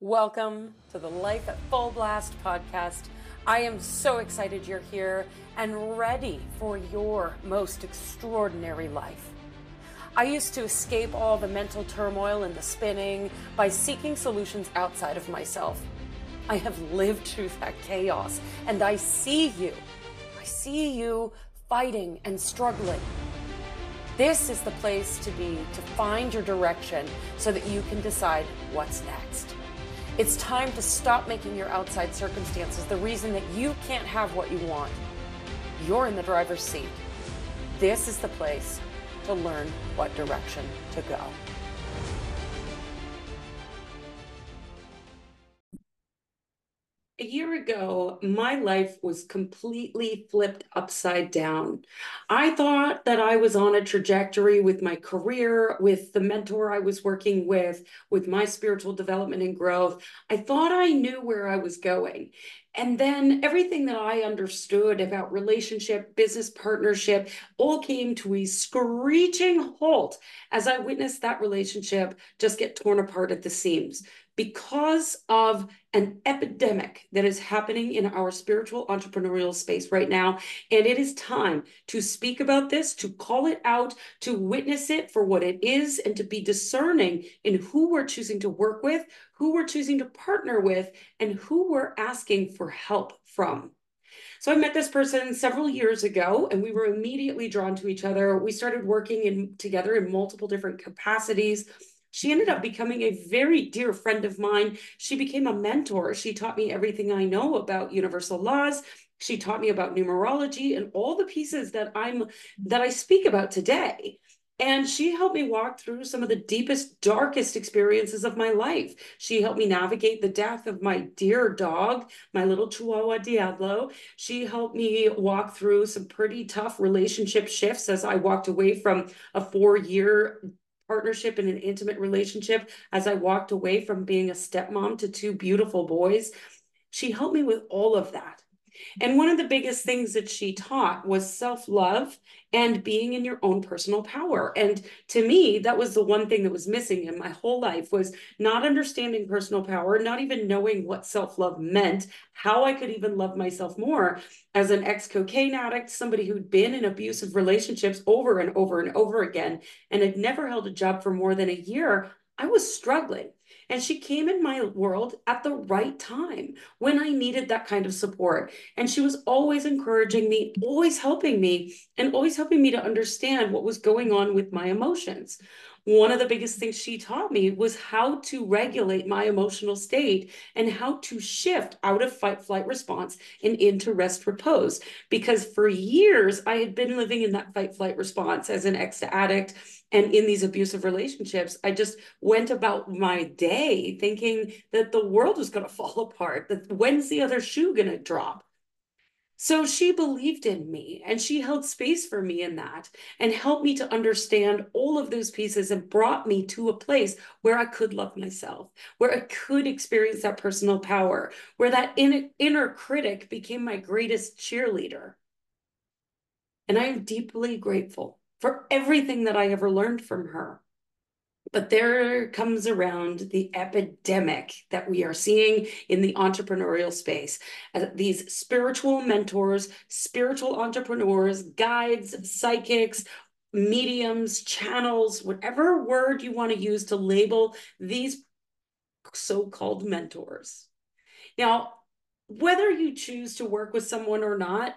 Welcome to the Life at Full Blast podcast. I am so excited you're here and ready for your most extraordinary life. I used to escape all the mental turmoil and the spinning by seeking solutions outside of myself. I have lived through that chaos and I see you. I see you fighting and struggling. This is the place to be to find your direction so that you can decide what's next. It's time to stop making your outside circumstances the reason that you can't have what you want. You're in the driver's seat. This is the place to learn what direction to go. A year ago, my life was completely flipped upside down. I thought that I was on a trajectory with my career, with the mentor I was working with, with my spiritual development and growth. I thought I knew where I was going. And then everything that I understood about relationship, business partnership, all came to a screeching halt as I witnessed that relationship just get torn apart at the seams because of an epidemic that is happening in our spiritual entrepreneurial space right now. And it is time to speak about this, to call it out, to witness it for what it is, and to be discerning in who we're choosing to work with, who we're choosing to partner with, and who we're asking for help from. So I met this person several years ago and we were immediately drawn to each other. We started working in together in multiple different capacities she ended up becoming a very dear friend of mine. She became a mentor. She taught me everything I know about universal laws. She taught me about numerology and all the pieces that I'm that I speak about today. And she helped me walk through some of the deepest, darkest experiences of my life. She helped me navigate the death of my dear dog, my little Chihuahua Diablo. She helped me walk through some pretty tough relationship shifts as I walked away from a four year partnership and an intimate relationship as I walked away from being a stepmom to two beautiful boys. She helped me with all of that. And one of the biggest things that she taught was self love and being in your own personal power. And to me, that was the one thing that was missing in my whole life was not understanding personal power, not even knowing what self love meant, how I could even love myself more. As an ex cocaine addict, somebody who'd been in abusive relationships over and over and over again, and had never held a job for more than a year, I was struggling. And she came in my world at the right time when I needed that kind of support. And she was always encouraging me, always helping me, and always helping me to understand what was going on with my emotions. One of the biggest things she taught me was how to regulate my emotional state and how to shift out of fight flight response and into rest repose. Because for years, I had been living in that fight flight response as an ex addict and in these abusive relationships i just went about my day thinking that the world was going to fall apart that when's the other shoe going to drop so she believed in me and she held space for me in that and helped me to understand all of those pieces and brought me to a place where I could love myself, where I could experience that personal power, where that inner, critic became my greatest cheerleader. And I am deeply grateful for everything that I ever learned from her. But there comes around the epidemic that we are seeing in the entrepreneurial space. Uh, these spiritual mentors, spiritual entrepreneurs, guides, psychics, mediums, channels, whatever word you want to use to label these so called mentors. Now, whether you choose to work with someone or not,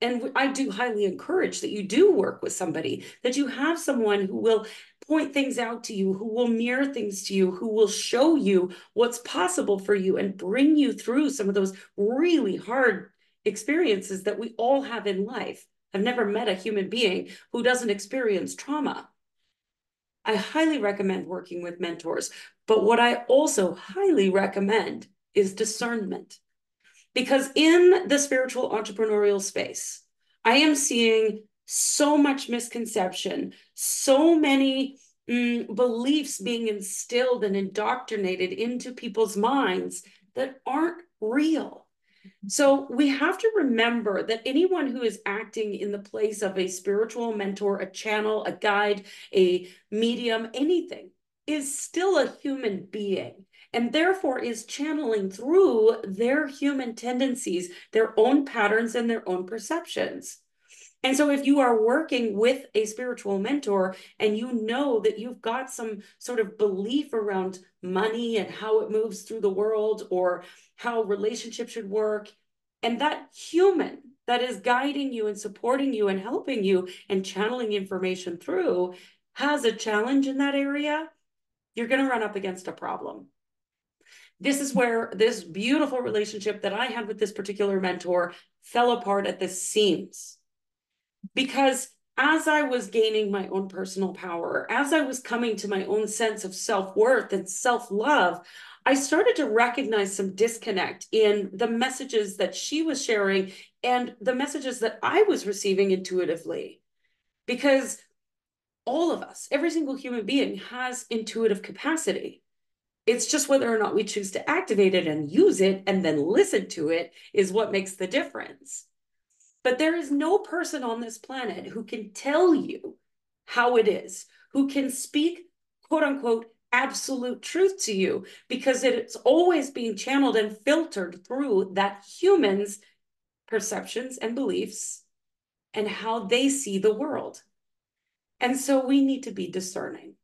and I do highly encourage that you do work with somebody, that you have someone who will point things out to you, who will mirror things to you, who will show you what's possible for you and bring you through some of those really hard experiences that we all have in life. I've never met a human being who doesn't experience trauma. I highly recommend working with mentors, but what I also highly recommend is discernment. Because in the spiritual entrepreneurial space, I am seeing so much misconception, so many mm, beliefs being instilled and indoctrinated into people's minds that aren't real. So we have to remember that anyone who is acting in the place of a spiritual mentor, a channel, a guide, a medium, anything, is still a human being and therefore is channeling through their human tendencies, their own patterns, and their own perceptions. And so, if you are working with a spiritual mentor and you know that you've got some sort of belief around money and how it moves through the world or how relationships should work, and that human that is guiding you and supporting you and helping you and channeling information through has a challenge in that area, you're going to run up against a problem. This is where this beautiful relationship that I had with this particular mentor fell apart at the seams because as I was gaining my own personal power, as I was coming to my own sense of self worth and self love, I started to recognize some disconnect in the messages that she was sharing and the messages that I was receiving intuitively. Because all of us, every single human being has intuitive capacity. It's just whether or not we choose to activate it and use it and then listen to it is what makes the difference. But there is no person on this planet who can tell you how it is, who can speak, quote unquote, absolute truth to you, because it's always being channeled and filtered through that human's perceptions and beliefs and how they see the world. And so we need to be discerning.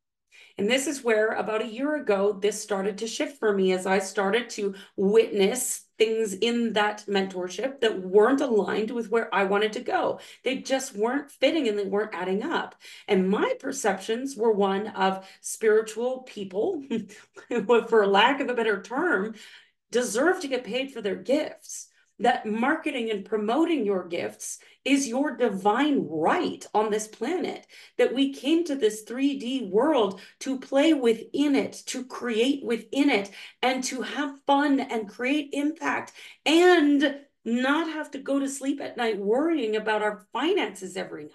And this is where about a year ago, this started to shift for me as I started to witness things in that mentorship that weren't aligned with where I wanted to go. They just weren't fitting and they weren't adding up. And my perceptions were one of spiritual people, for lack of a better term, deserve to get paid for their gifts that marketing and promoting your gifts is your divine right on this planet. That we came to this 3D world to play within it, to create within it, and to have fun and create impact and not have to go to sleep at night worrying about our finances every night.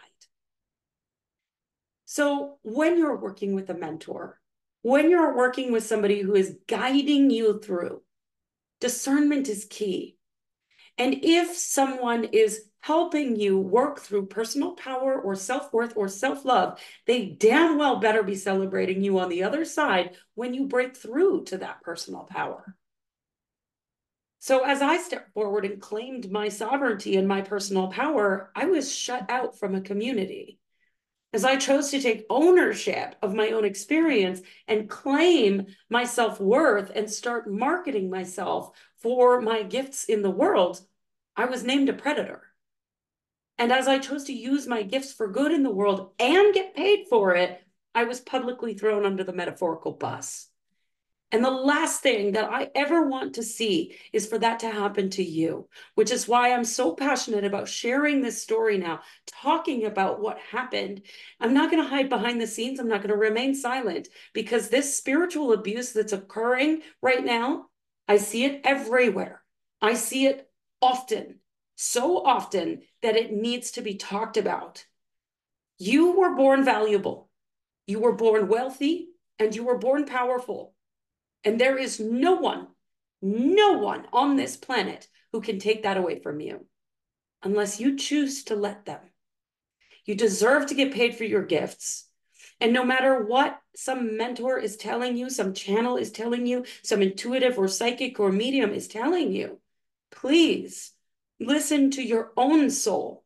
So, when you're working with a mentor, when you're working with somebody who is guiding you through, discernment is key and if someone is helping you work through personal power or self worth or self love, they damn well better be celebrating you on the other side when you break through to that personal power. So, as I stepped forward and claimed my sovereignty and my personal power, I was shut out from a community. As I chose to take ownership of my own experience and claim my self worth and start marketing myself for my gifts in the world, I was named a predator. And as I chose to use my gifts for good in the world and get paid for it, I was publicly thrown under the metaphorical bus. And the last thing that I ever want to see is for that to happen to you, which is why I'm so passionate about sharing this story now, talking about what happened. I'm not going to hide behind the scenes. I'm not going to remain silent because this spiritual abuse that's occurring right now I see it everywhere. I see it often, so often that it needs to be talked about. You were born valuable, you were born wealthy, and you were born powerful. And there is no one, no one on this planet who can take that away from you unless you choose to let them. You deserve to get paid for your gifts. And no matter what some mentor is telling you, some channel is telling you, some intuitive or psychic or medium is telling you, please listen to your own soul.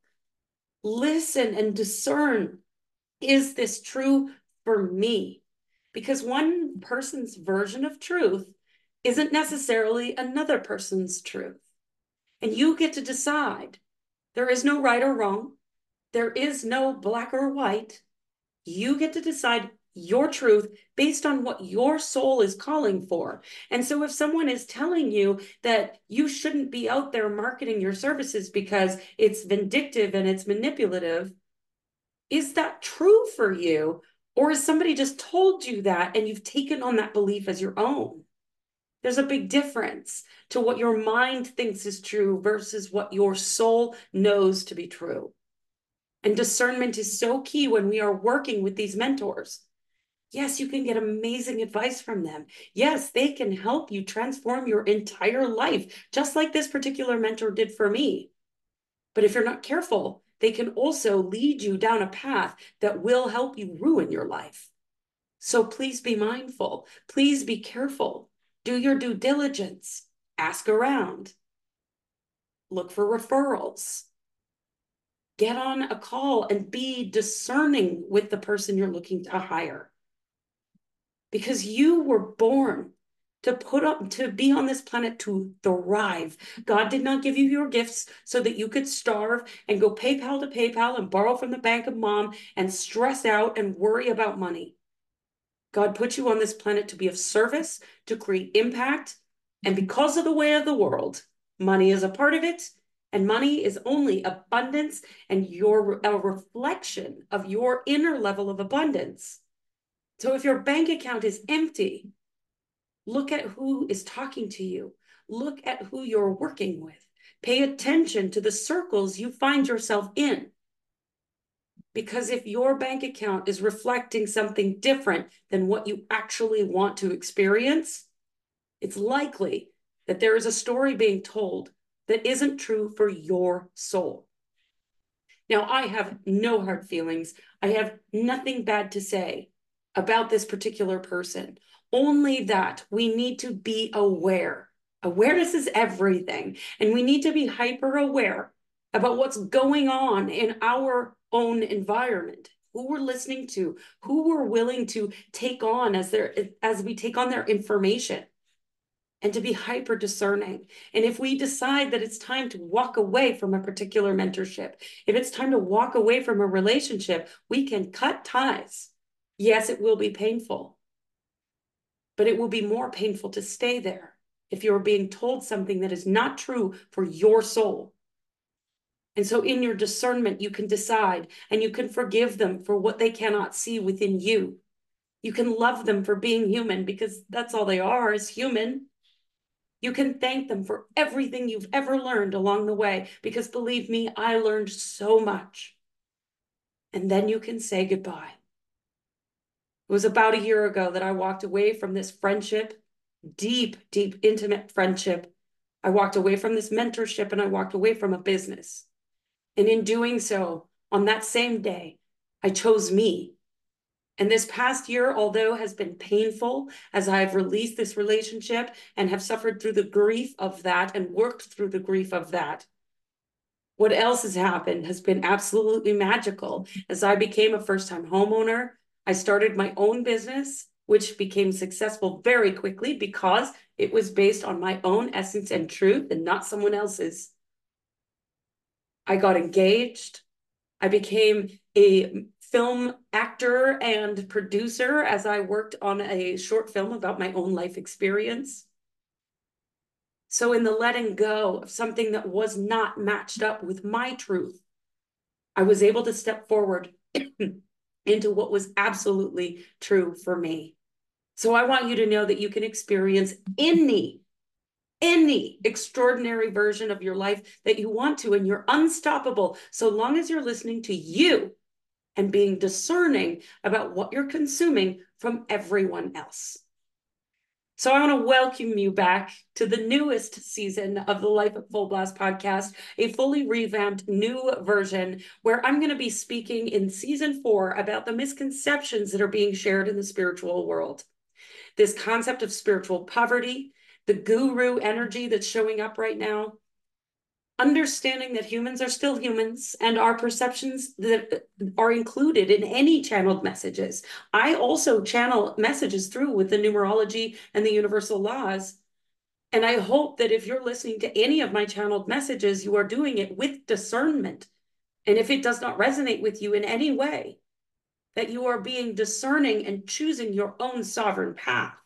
Listen and discern is this true for me? Because one person's version of truth isn't necessarily another person's truth. And you get to decide. There is no right or wrong. There is no black or white. You get to decide your truth based on what your soul is calling for. And so if someone is telling you that you shouldn't be out there marketing your services because it's vindictive and it's manipulative, is that true for you? Or has somebody just told you that and you've taken on that belief as your own? There's a big difference to what your mind thinks is true versus what your soul knows to be true. And discernment is so key when we are working with these mentors. Yes, you can get amazing advice from them. Yes, they can help you transform your entire life, just like this particular mentor did for me. But if you're not careful, they can also lead you down a path that will help you ruin your life. So please be mindful. Please be careful. Do your due diligence. Ask around. Look for referrals. Get on a call and be discerning with the person you're looking to hire. Because you were born to put up to be on this planet to thrive. God did not give you your gifts so that you could starve and go PayPal to PayPal and borrow from the bank of mom and stress out and worry about money. God put you on this planet to be of service, to create impact. And because of the way of the world, money is a part of it. And money is only abundance and your a reflection of your inner level of abundance. So if your bank account is empty, look at who is talking to you. Look at who you're working with. Pay attention to the circles you find yourself in. Because if your bank account is reflecting something different than what you actually want to experience, it's likely that there is a story being told that isn't true for your soul. Now, I have no hard feelings. I have nothing bad to say about this particular person, only that we need to be aware. Awareness is everything, and we need to be hyper aware about what's going on in our own environment who we're listening to who we're willing to take on as their as we take on their information and to be hyper discerning and if we decide that it's time to walk away from a particular mentorship if it's time to walk away from a relationship we can cut ties yes it will be painful but it will be more painful to stay there if you're being told something that is not true for your soul and so, in your discernment, you can decide and you can forgive them for what they cannot see within you. You can love them for being human because that's all they are is human. You can thank them for everything you've ever learned along the way because believe me, I learned so much. And then you can say goodbye. It was about a year ago that I walked away from this friendship, deep, deep, intimate friendship. I walked away from this mentorship and I walked away from a business. And in doing so, on that same day, I chose me. And this past year, although has been painful as I've released this relationship and have suffered through the grief of that and worked through the grief of that, what else has happened has been absolutely magical. As I became a first time homeowner, I started my own business, which became successful very quickly because it was based on my own essence and truth and not someone else's. I got engaged. I became a film actor and producer as I worked on a short film about my own life experience. So, in the letting go of something that was not matched up with my truth, I was able to step forward into what was absolutely true for me. So, I want you to know that you can experience any any extraordinary version of your life that you want to, and you're unstoppable so long as you're listening to you and being discerning about what you're consuming from everyone else. So I want to welcome you back to the newest season of the Life at Full Blast podcast, a fully revamped new version where I'm going to be speaking in season four about the misconceptions that are being shared in the spiritual world. This concept of spiritual poverty, the guru energy that's showing up right now, understanding that humans are still humans and our perceptions that are included in any channeled messages. I also channel messages through with the numerology and the universal laws. And I hope that if you're listening to any of my channeled messages, you are doing it with discernment. And if it does not resonate with you in any way, that you are being discerning and choosing your own sovereign path.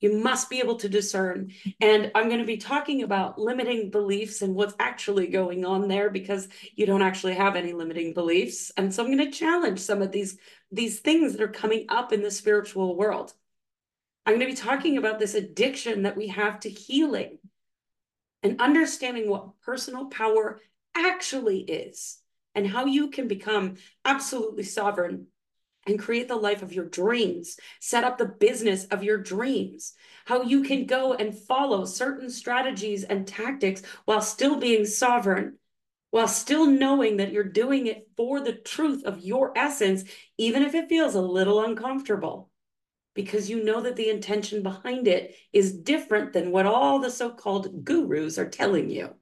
You must be able to discern. And I'm going to be talking about limiting beliefs and what's actually going on there because you don't actually have any limiting beliefs. And so I'm going to challenge some of these, these things that are coming up in the spiritual world. I'm going to be talking about this addiction that we have to healing and understanding what personal power actually is and how you can become absolutely sovereign and create the life of your dreams, set up the business of your dreams, how you can go and follow certain strategies and tactics while still being sovereign while still knowing that you're doing it for the truth of your essence, even if it feels a little uncomfortable, because you know that the intention behind it is different than what all the so called gurus are telling you.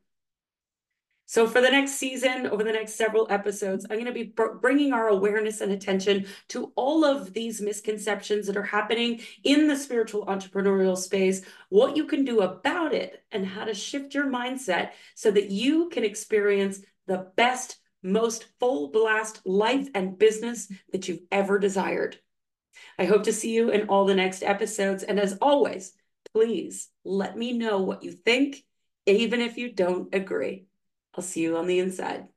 So, for the next season, over the next several episodes, I'm going to be bringing our awareness and attention to all of these misconceptions that are happening in the spiritual entrepreneurial space, what you can do about it, and how to shift your mindset so that you can experience the best, most full blast life and business that you've ever desired. I hope to see you in all the next episodes. And as always, please let me know what you think, even if you don't agree. I'll see you on the inside.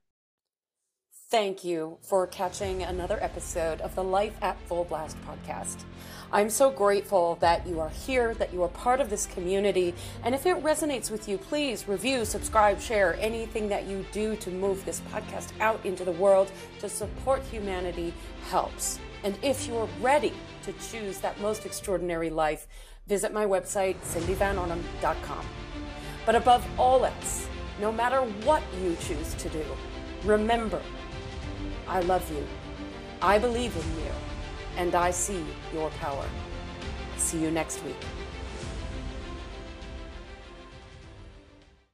Thank you for catching another episode of the Life at Full Blast podcast. I'm so grateful that you are here, that you are part of this community. And if it resonates with you, please review, subscribe, share anything that you do to move this podcast out into the world to support humanity helps. And if you're ready to choose that most extraordinary life, visit my website, cindyvanarnam.com. But above all else, no matter what you choose to do. Remember, I love you, I believe in you, and I see your power. See you next week.